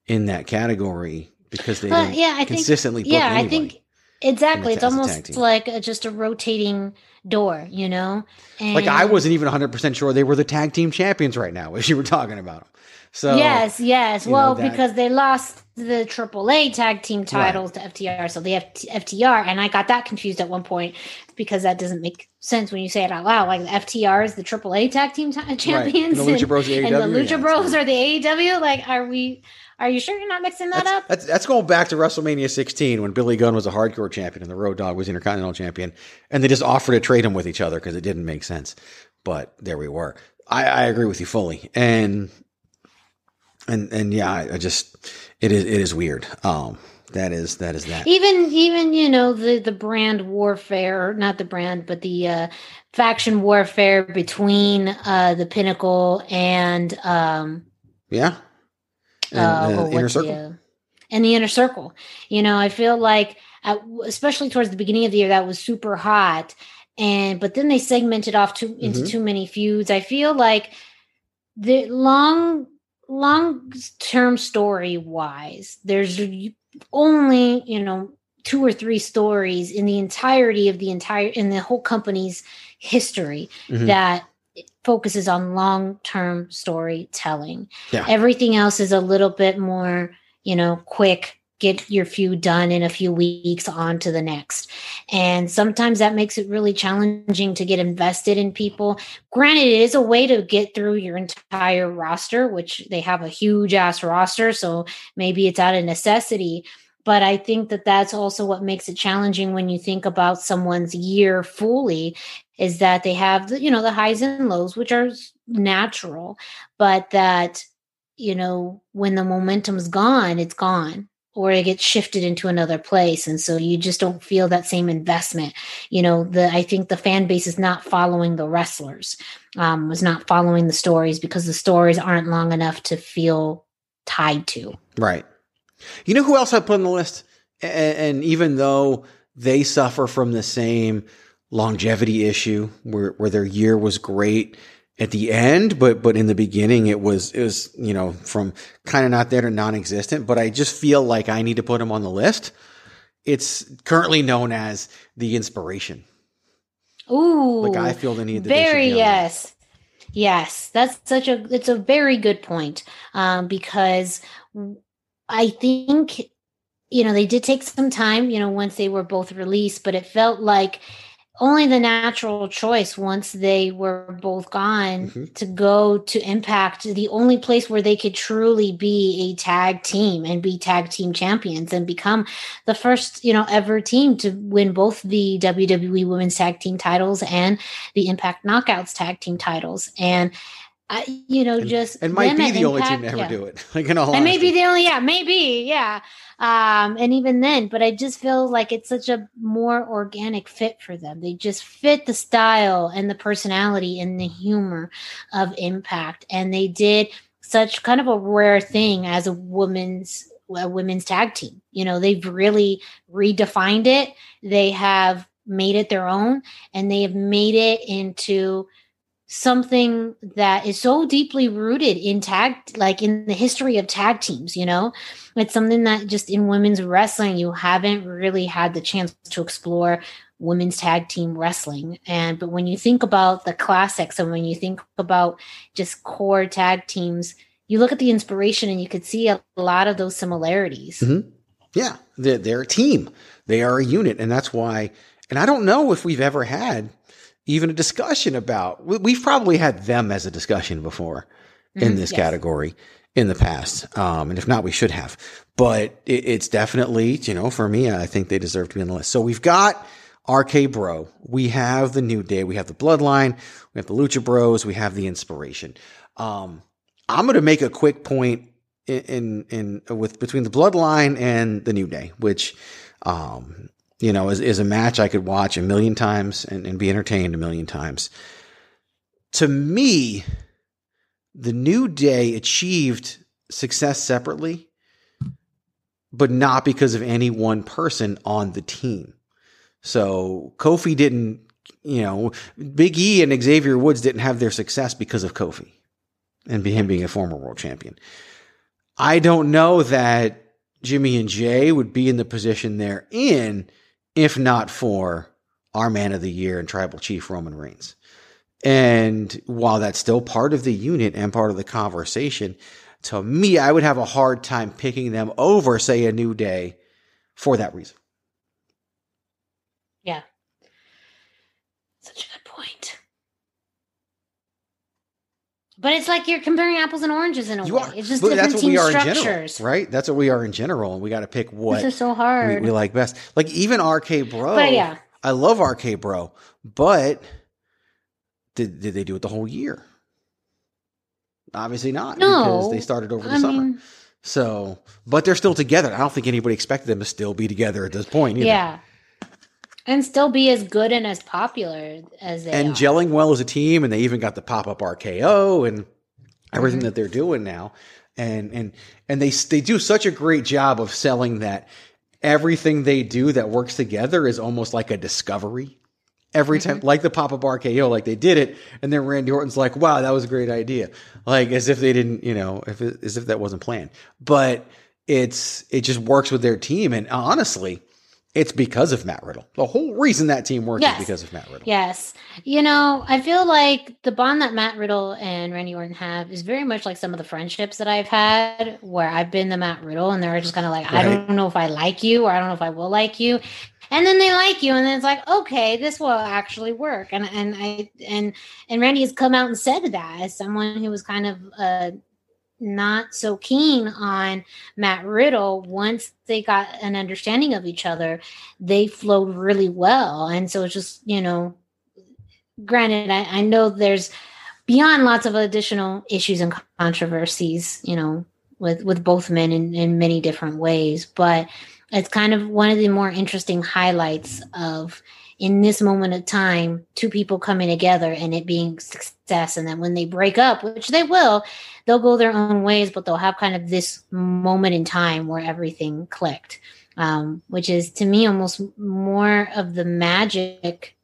in that category because they yeah, I think consistently book yeah, I think exactly. It's a- as a tag almost like a, just a rotating door, you know. And like I wasn't even 100 percent sure they were the tag team champions right now as you were talking about them. So yes, yes. you know, Well, that- because they lost the AAA tag team titles to FTR, so the T- FTR, and I got that confused at one point because that doesn't make sense when you say it out loud. Like the FTR is the AAA tag team ti- champions, And the Lucha Bros are the and the AEW, Lucha yeah, Bros are the AEW. Like, are we? Are you sure you're not mixing that That's, up? that's that's going back to WrestleMania 16 when Billy Gunn was a hardcore champion and the Road Dog was Intercontinental champion, and they just offered to trade them with each other because it didn't make sense. But there we were. I, I agree with you fully, and and and yeah, I, I just it is it is weird. Um, that is that is that. even even you know the the brand warfare not the brand but the uh faction warfare between uh the pinnacle and um Yeah. And, uh, uh, inner circle. the, uh, and the inner circle you know i feel like at, especially towards the beginning of the year that was super hot and but then they segmented off too into Mhm. too many feuds i feel like the long long term story wise there's only you know two or three stories in the entirety of the entire in the whole company's history Mhm. that focuses on long term storytelling Yeah. everything else is a little bit more you know quick get your few done in a few weeks on to the next. And sometimes that makes it really challenging to get invested in people. Granted it is a way to get through your entire roster which they have a huge ass roster so maybe it's out of necessity. But i think that that's also what makes it challenging when you think about someone's year fully is that they have the you know the highs and lows which are natural but that you know when the momentum's gone it's gone or it gets shifted into another place and so you just don't feel that same investment you know the i think the fan base is not following the wrestlers um was not following the stories because the stories aren't long enough to feel tied to Right. You know who else I put on the list? And, and even though they suffer from the same longevity issue, where where their year was great at the end, but but in the beginning it was it was you know from kind of not there to non-existent. But I just feel like I need to put them on the list. It's currently known as the inspiration. ooh Like I feel the need that very yes yes that's such a it's a very good point um because i think you know they did take some time you know once they were both released but it felt like only the natural choice once they were both gone Mhm. to go to impact the only place where they could truly be a tag team and be tag team champions and become the first you know ever team to win both the WWE women's tag team titles and the impact knockouts tag team titles and I, you know just and might be the only team to ever do it. Like in all and maybe the only yeah maybe yeah. Um and even then but i just feel like it's such a more organic fit for them. They just fit the style and the personality and the humor of impact and they did such kind of a rare thing as a women's a women's tag team. You know they've really redefined it. They have made it their own and they have made it into something that is so deeply rooted in tag like in the history of tag teams you know it's something that just in women's wrestling you haven't really had the chance to explore women's tag team wrestling and but when you think about the classics and when you think about just core tag teams you look at the inspiration and you could see a lot of those similarities Mhm. Yeah, they're, they're a team. They are a unit, and that's why. And I don't know if we've ever had even a discussion about. we- We've probably had them as a discussion before in Mhm, this yes. category in the past, um, and if not, we should have. But it, it's definitely, you know, for me, I think they deserve to be on the list. So we've got RK Bro, we have the New Day, we have the Bloodline, we have the Lucha Bros, we have the Inspiration. Um, I'm going to make a quick point in, in, in with between the Bloodline and the New Day, which, um, you know, is, is a match I could watch a million times and, and be entertained a million times. To me, the New Day achieved success separately, but not because of any one person on the team. So Kofi didn't, you know, Big E and Xavier Woods didn't have their success because of Kofi and him being a former world champion. I don't know that Jimmy and Jay would be in the position they're in if not for our man of the year and tribal chief Roman Reigns. And while that's still part of the unit and part of the conversation, to me, I would have a hard time picking them over, say, a New Day for that reason. yeah such a good point but it's like you're comparing apples and oranges in a You way are. it's just But different that's what team we are in structures general, right? That's what we are in general, and we got to pick what this is so we, hard we like best. Like even RK Bro, But yeah. I love RK Bro, but did did they do it the whole year? Obviously not, No. because they started over the I summer. mean- so, but they're still together. I don't think anybody expected them to still be together at this point. Either. Yeah. And still be as good and as popular as they and are. gelling well as a team, and they even got the pop up RKO and everything Mm-hmm. that they're doing now, and and and they they do such a great job of selling that everything they do that works together is almost like a discovery. Every time, Mm-hmm. like the pop up RKO, like they did it, and then Randy Orton's like, "Wow, that was a great idea," like as if they didn't, you know, if as if that wasn't planned. But it's it just works with their team, and honestly, it's because of Matt Riddle. The whole reason that team works Yes. is because of Matt Riddle. Yes. You know, I feel like the bond that Matt Riddle and Randy Orton have is very much like some of the friendships that I've had where I've been the Matt Riddle and they're just kind of like, I don't know if I like you or I don't know if I will like you. And then they like you, and then it's like, okay, this will actually work. And and I and and Randy has come out and said that as someone who was kind of uh not so keen on Matt Riddle, once they got an understanding of each other, they flowed really well. And so it's just, you know, granted, I, I know there's beyond lots of additional issues and controversies, you know, with with both men in, in many different ways, but it's kind of one of the more interesting highlights of in this moment of time, two people coming together and it being success. And then when they break up, which they will, they'll go their own ways, but they'll have kind of this moment in time where everything clicked, um, which is to me almost more of the magic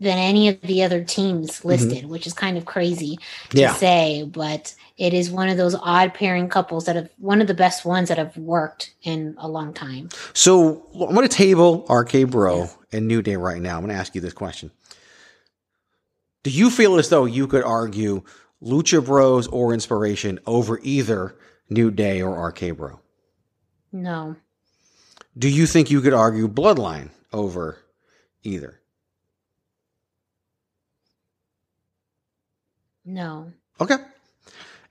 than any of the other teams mm-hmm. listed, which is kind of crazy to Yeah. say, but it is one of those odd pairing couples that have one of the best ones that have worked in a long time. So I'm going to table RK Bro and New Day right now. I'm going to ask you this question. Do you feel as though you could argue Lucha Bros or Inspiration over either New Day or RK Bro? No. Do you think you could argue Bloodline over either? No. Okay.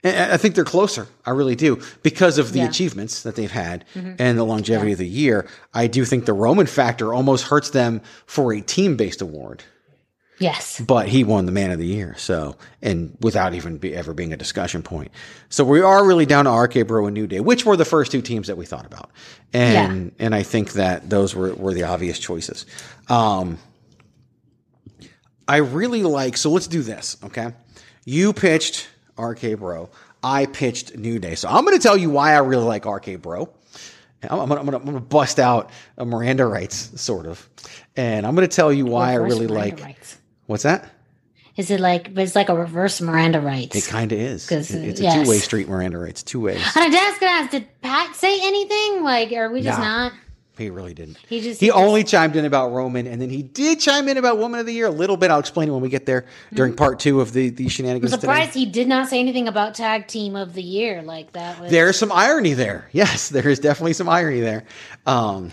I think they're closer. I really do. Because of the Yeah. achievements that they've had and the longevity of the year. I do think the Roman factor almost hurts them for a team based award. Yes. But he won the man of the year. So, and without even be, ever being a discussion point. So we are really down to RK Bro and New Day, which were the first two teams that we thought about. And, and I think that those were, were the obvious choices. Um, I really like, so let's do this. Okay. You pitched RK Bro. I pitched New Day. So I'm going to tell you why I really like RK Bro. I'm, I'm, gonna, bust out a Miranda rights, sort of. And I'm going to tell you why I really Miranda like. rights. What's that? Is it like? But it's like a reverse Miranda rights. It kind of is. 'Cause, It- It's a two way street, Miranda rights. Two ways. And I just gonna ask, did Pat say anything? Like, are we just Nah. not? He really didn't. He just He only chimed in about Roman, and then he did chime in about Woman of the Year a little bit. I'll explain it when we get there during part two of the, the shenanigans. I'm shenanigans today. surprised he did not say anything about tag team of the year. Like that was. There's some irony there. Yes, there is definitely some irony there. Um,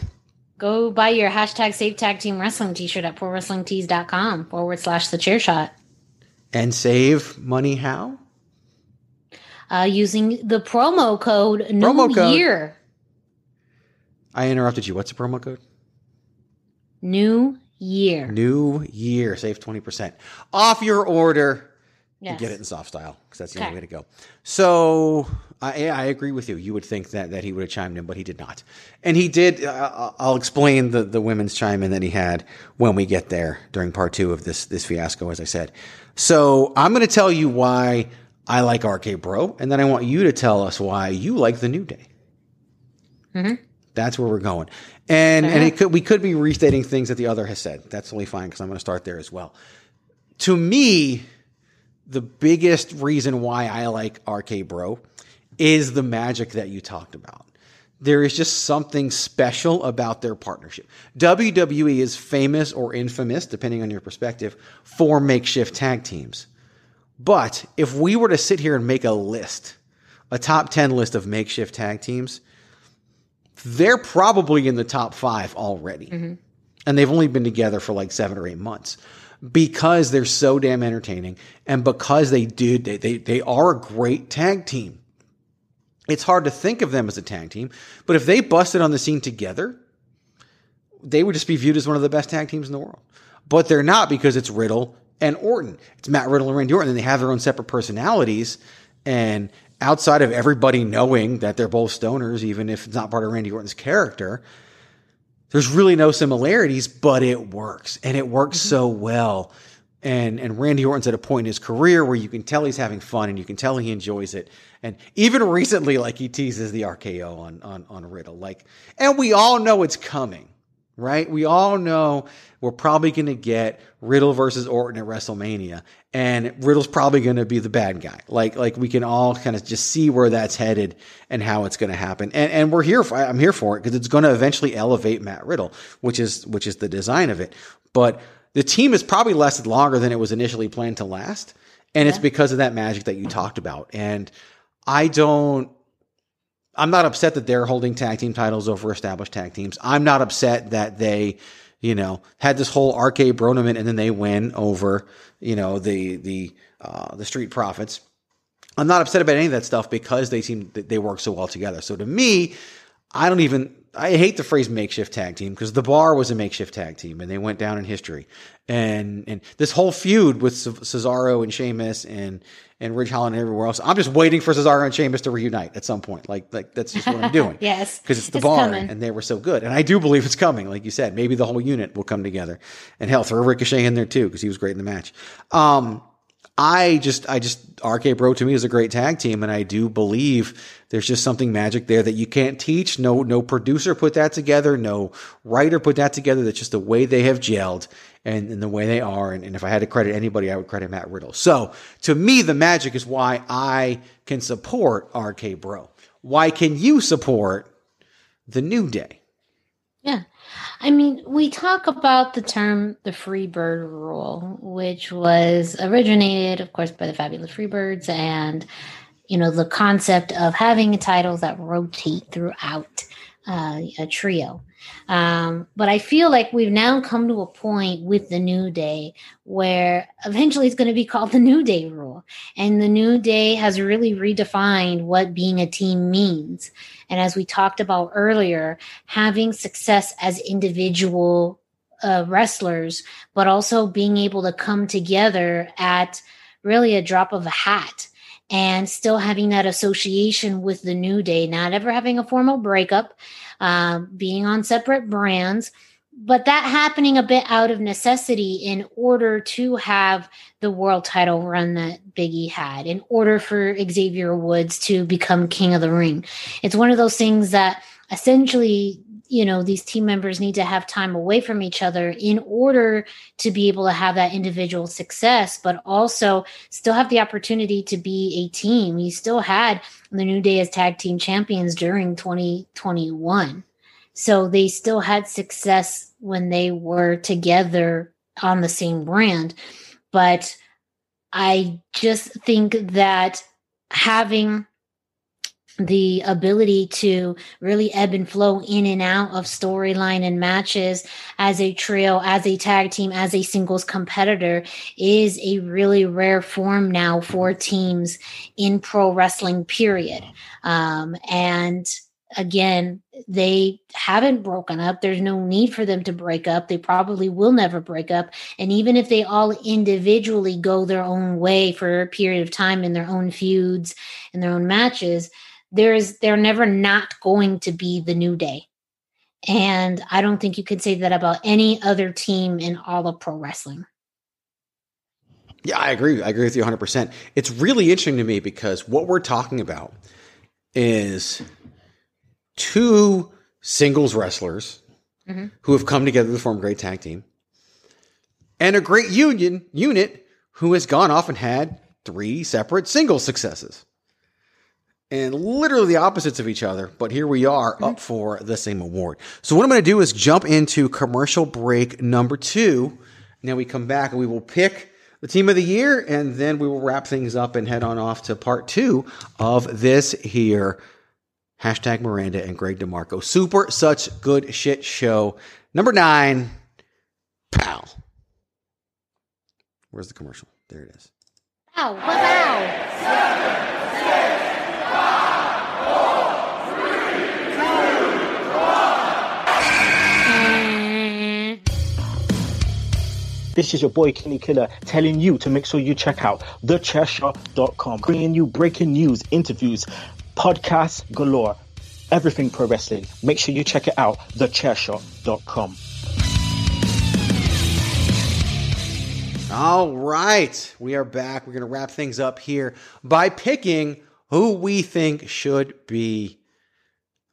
Go buy your hashtag Save Tag Team Wrestling T-shirt at prowrestlingtees.com forward slash the chair shot. and save money how? Uh, using the promo code New Promo code. Year. I interrupted you. What's the promo code? New Year. New Year. Save 20% off your order. Yes. You get it in soft style because that's the Okay. only way to go. So I, I agree with you. You would think that, that he would have chimed in, but he did not. And he did. Uh, I'll explain the, the women's chime in that he had when we get there during part two of this this fiasco, as I said. So I'm going to tell you why I like RK Bro, and then I want you to tell us why you like the New Day. That's where we're going. And and it could we could be restating things that the other has said. That's totally fine because I'm going to start there as well. To me, the biggest reason why I like RK Bro is the magic that you talked about. There is just something special about their partnership. WWE is famous or infamous, depending on your perspective, for makeshift tag teams. But if we were to sit here and make a list, a top 10 list of makeshift tag teams, they're probably in the top five already. Mm-hmm. And they've only been together for like seven or eight months because they're so damn entertaining and because they do, they, they, they are a great tag team. It's hard to think of them as a tag team, but if they busted on the scene together, they would just be viewed as one of the best tag teams in the world. But they're not because it's Riddle and Orton. It's Matt Riddle and Randy Orton, and they have their own separate personalities. And outside of everybody knowing that they're both stoners, even if it's not part of Randy Orton's character, there's really no similarities, but it works. And it works mm-hmm. so well. And and Randy Orton's at a point in his career where you can tell he's having fun and you can tell he enjoys it. And even recently, like he teases the RKO on on on Riddle. Like, and we all know it's coming, right? We all know we're probably gonna get Riddle versus Orton at WrestleMania. And Riddle's probably gonna be the bad guy. Like like we can all kind of just see where that's headed and how it's gonna happen. And and we're here for I'm here for it because it's gonna eventually elevate Matt Riddle, which is which is the design of it. But the team has probably lasted longer than it was initially planned to last. And it's because of that magic that you talked about. And I don't, I'm not upset that they're holding tag team titles over established tag teams. I'm not upset that they, you know, had this whole RK Bronament and then they win over, you know, the, the, uh, the street profits. I'm not upset about any of that stuff because they seem that they work so well together. So to me, I don't even I hate the phrase makeshift tag team because the bar was a makeshift tag team and they went down in history. And and this whole feud with Cesaro and Sheamus and and Ridge Holland and everywhere else, I'm just waiting for Cesaro and Sheamus to reunite at some point. Like like that's just what I'm doing. Yes, Because it's the it's bar coming. and they were so good. And I do believe it's coming. Like you said, maybe the whole unit will come together. And hell, throw Ricochet in there too because he was great in the match. Um, I just, I just, RK Bro to me is a great tag team, and I do believe there's just something magic there that you can't teach. No, no producer put that together. No writer put that together. That's just the way they have gelled and, and the way they are. And, and if I had to credit anybody, I would credit Matt Riddle. So to me, the magic is why I can support RK Bro. Why can you support the New Day? Yeah. I mean, we talk about the term the free bird rule, which was originated, of course, by the fabulous Freebirds and, you know, the concept of having titles that rotate throughout uh, a trio. Um, but I feel like we've now come to a point with the New Day where eventually it's going to be called the New Day rule. And the New Day has really redefined what being a team means. And as we talked about earlier, having success as individual uh, wrestlers, but also being able to come together at really a drop of a hat and still having that association with the new day, not ever having a formal breakup, um, being on separate brands, but that happening a bit out of necessity in order to have the world title run that Biggie had, in order for Xavier Woods to become king of the ring. It's one of those things that essentially you know these team members need to have time away from each other in order to be able to have that individual success but also still have the opportunity to be a team. You still had the new day as tag team champions during 2021 so they still had success when they were together on the same brand. But i just think that having the ability to really ebb and flow in and out of storyline and matches as a trio, as a tag team, as a singles competitor is a really rare form now for teams in pro wrestling, period. Um, and again, they haven't broken up. There's no need for them to break up. They probably will never break up. And even if they all individually go their own way for a period of time in their own feuds and their own matches, there is they're never not going to be the new day and i don't think you could say that about any other team in all of pro wrestling Yeah, I agree. I agree with you 100%. It's really interesting to me because what we're talking about is two singles wrestlers Mhm. who have come together to form a great tag team and a great union unit who has gone off and had three separate single successes. And literally the opposites of each other, but here we are up mm-hmm. for the same award. So what I'm going to do is jump into commercial break number two. Now we come back and we will pick the team of the year, and then we will wrap things up and head on off to part two of this here. Hashtag Miranda and Greg DeMarco. Super such good shit show. Number nine, pal. Where's the commercial? There it is. Ow, wow. This is your boy Kenny Killer telling you to make sure you check out thechairshot.com, bringing you breaking news, interviews, podcasts galore, everything pro wrestling. Make sure you check it out, thechairshot.com. All right. We are back. We're going to wrap things up here by picking who we think should be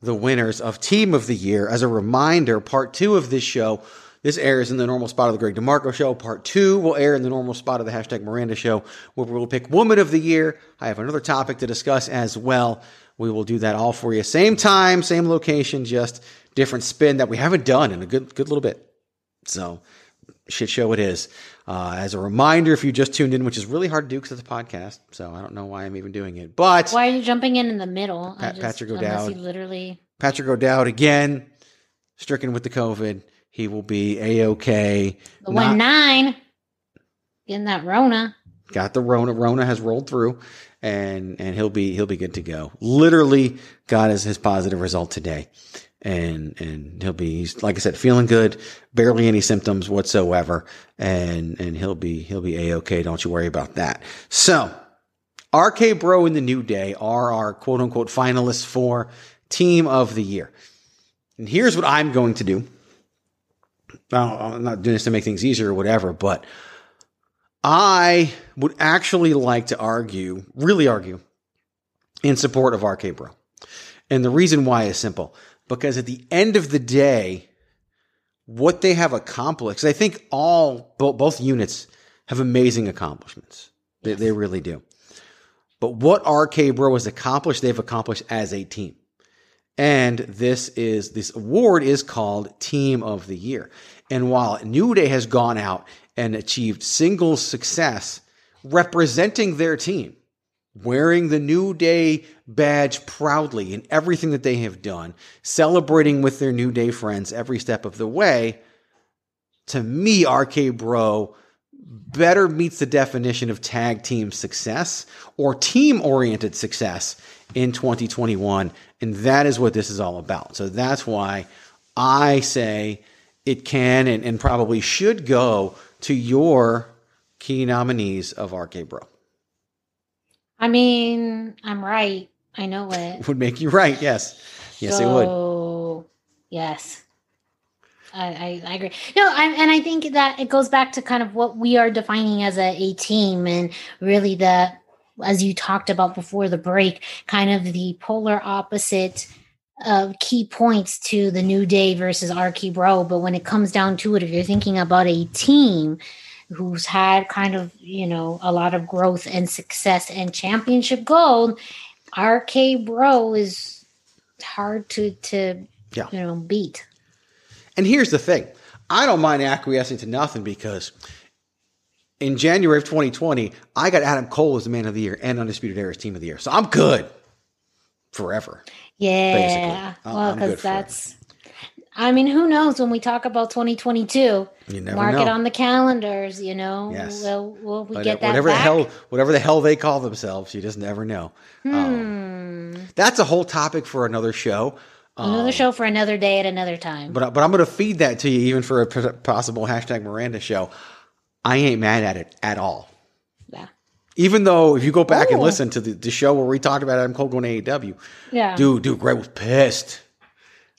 the winners of Team of the Year. As a reminder, part two of this show, this airs in the normal spot of the Greg DeMarco show. Part two will air in the normal spot of the hashtag Miranda show, where we'll pick Woman of the Year. I have another topic to discuss as well. We will do that all for you. Same time, same location, just different spin that we haven't done in a good, good little bit. So, shit show it is. Uh, as a reminder, if you just tuned in, which is really hard to do because it's a podcast, so I don't know why I'm even doing it. But Why are you jumping in in the middle? Pat- just- Patrick O'Dowd. literally. Patrick O'Dowd again, stricken with the COVID. He will be a okay. The one nine. Getting that Rona. got the Rona. Rona has rolled through, and and he'll be he'll be good to go. Literally got his his positive result today, and and he'll be he's, like I said, feeling good. Barely any symptoms whatsoever, and and he'll be he'll be a okay. Don't you worry about that. So. RK Bro and the New Day are our quote unquote finalists for Team of the Year. And here's what I'm going to do. Now, I'm not doing this to make things easier or whatever, but I would actually like to argue, really argue, in support of RK Bro. And the reason why is simple because at the end of the day, what they have accomplished, I think all, bo- both units have amazing accomplishments. They, they really do. But what RK Bro has accomplished, they've accomplished as a team. And this is, this award is called Team of the Year. And while New Day has gone out and achieved single success representing their team, wearing the New Day badge proudly in everything that they have done, celebrating with their New Day friends every step of the way, to me, RK Bro better meets the definition of tag team success or team oriented success in 2021. And that is what this is all about. So that's why I say it can and, and probably should go to your key nominees of RK Bro. I mean, I'm right. I know it. Would make you right. Yes. Yes, it would. So, Yes. I, I, I agree. No, I, and I think that it goes back to kind of what we are defining as a, a team and really the, as you talked about before the break, kind of the polar opposite of key points to the New Day versus RK Bro. But when it comes down to it, if you're thinking about a team who's had kind of, you know, a lot of growth and success and championship gold, RK Bro is hard to, to Yeah. you know, beat. And here's the thing I don't mind acquiescing to nothing because in January of 2020, I got Adam Cole as the man of the year and Undisputed Era's team of the year. So I'm good forever. Yeah. Basically. Well, because that's, I mean, who knows when we talk about 2022? You never Mark know. it on the calendars, you know? Yes. Will, will we But get that whatever back? the hell, whatever the hell they call themselves, you just never know. Hmm. That's a whole topic for another show. Another show for another day at another time. But but I'm going to feed that to you even for a possible hashtag Miranda show. I ain't mad at it at all. Even though if you go back and listen to the, the show where we talked about Adam Cole going to AEW, Yeah. dude, dude, Greg was pissed.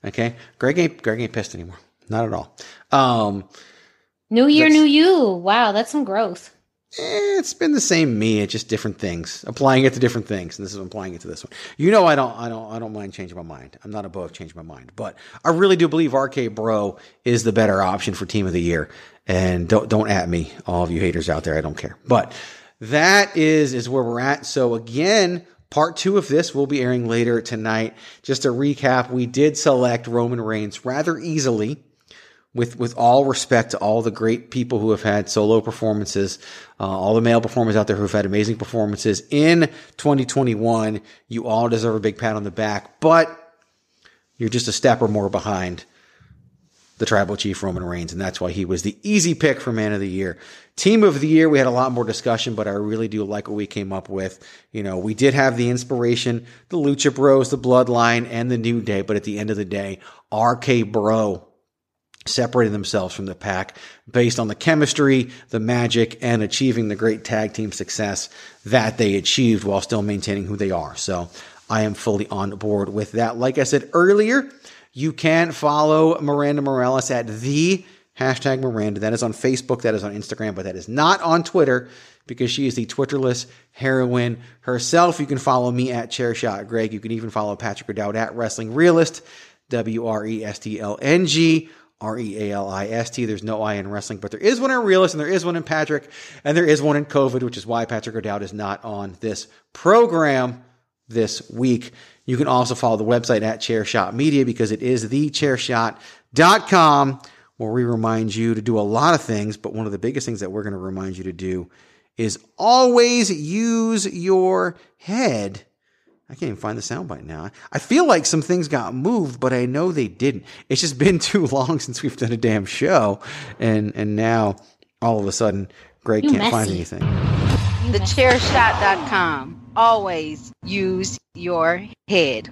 Okay, Greg ain't Greg ain't pissed anymore. Not at all. Um, New year, new you. Wow, that's some growth. eh, it's been the same me. It's just different things. Applying it to different things, and this is applying it to this one. You know, I don't, I don't, I don't mind changing my mind. I'm not above changing my mind, but I really do believe RK Bro is the better option for Team of the Year. And don't, don't at me, all of you haters out there. I don't care. But that is is where we're at. So again. Part two of this will be airing later tonight. Just to recap, we did select Roman Reigns rather easily with with all respect to all the great people who have had solo performances, uh, all the male performers out there who have had amazing performances in 2021, you all deserve a big pat on the back. But you're just a step or more behind the tribal chief Roman Reigns, and that's why he was the easy pick for man of the year. Team of the year, we had a lot more discussion, but I really do like what we came up with. You know, we did have the inspiration, the Lucha Bros, the Bloodline, and the New Day, but at the end of the day, RK Bro separating themselves from the pack based on the chemistry, the magic, and achieving the great tag team success that they achieved while still maintaining who they are. So I am fully on board with that. Like I said earlier, you can follow Miranda Morales at the hashtag Miranda. That is on Facebook, that is on Instagram, but that is not on Twitter because she is the Twitterless heroine herself. You can follow me at Chairshot Greg. You can even follow Patrick O'Dowd at Wrestling Realist, W R E S T L N G. R E A L I S T. There's no I in wrestling, but there is one in realist, and there is one in Patrick, and there is one in COVID, which is why Patrick O'Dowd is not on this program this week. You can also follow the website at Chairshot Media because it is thechairshot.com where we remind you to do a lot of things, but one of the biggest things that we're going to remind you to do is always use your head. I can't even find the soundbite now. I feel like some things got moved, but I know they didn't. It's just been too long since we've done a damn show, and and now all of a sudden Greg You can't find messy. anything. Thechairshot.com. Always use your head.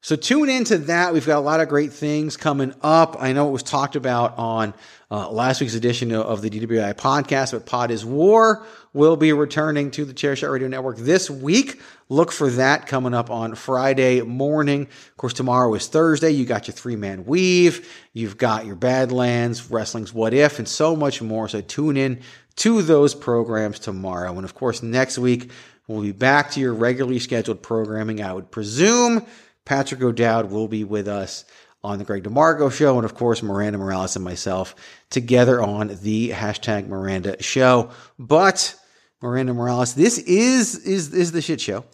So tune into that. We've got a lot of great things coming up. I know it was talked about on uh, last week's edition of- the DWI podcast, but Pod is War will be returning to the Chairshot Radio Network this week. Look for that coming up on Friday morning. Of course, tomorrow is Thursday. You got your three man weave. You've got your Badlands, Wrestling's What If, and so much more. So tune in to those programs tomorrow. And of course, next week, we'll be back to your regularly scheduled programming. I would presume Patrick O'Dowd will be with us on the Greg DeMarco show. And of course, Miranda Morales and myself together on the hashtag Miranda show. But Miranda Morales, this is, is, is the shit show.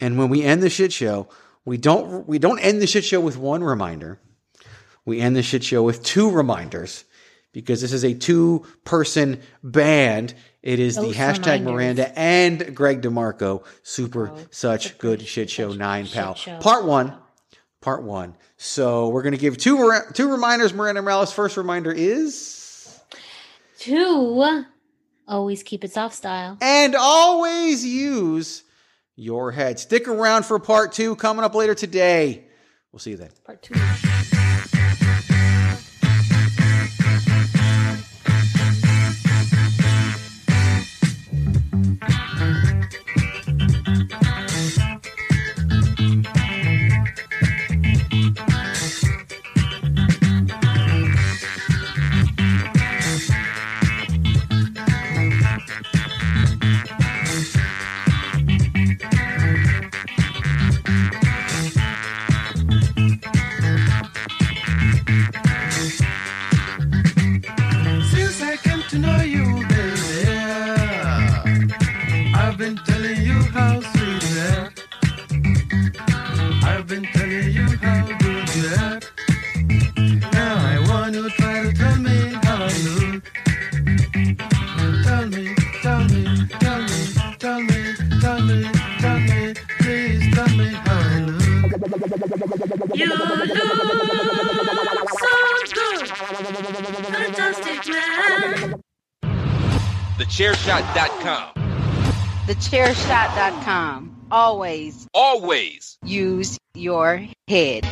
And when we end the shit show, we don't, we don't end the shit show with one reminder. We end the shit show with two reminders because this is a two person band. It is the hashtag reminders. Miranda and Greg DeMarco. Super, Oh, such good sh- shit show nine pal. show. Part one. Part one. So we're gonna give two two reminders. Miranda Morales. First reminder is Two, always keep it soft style. and always use your head. Stick around for part two coming up later today. We'll see you then. Part two. TheChairShot.com. TheChairShot.com. Always Always use your head.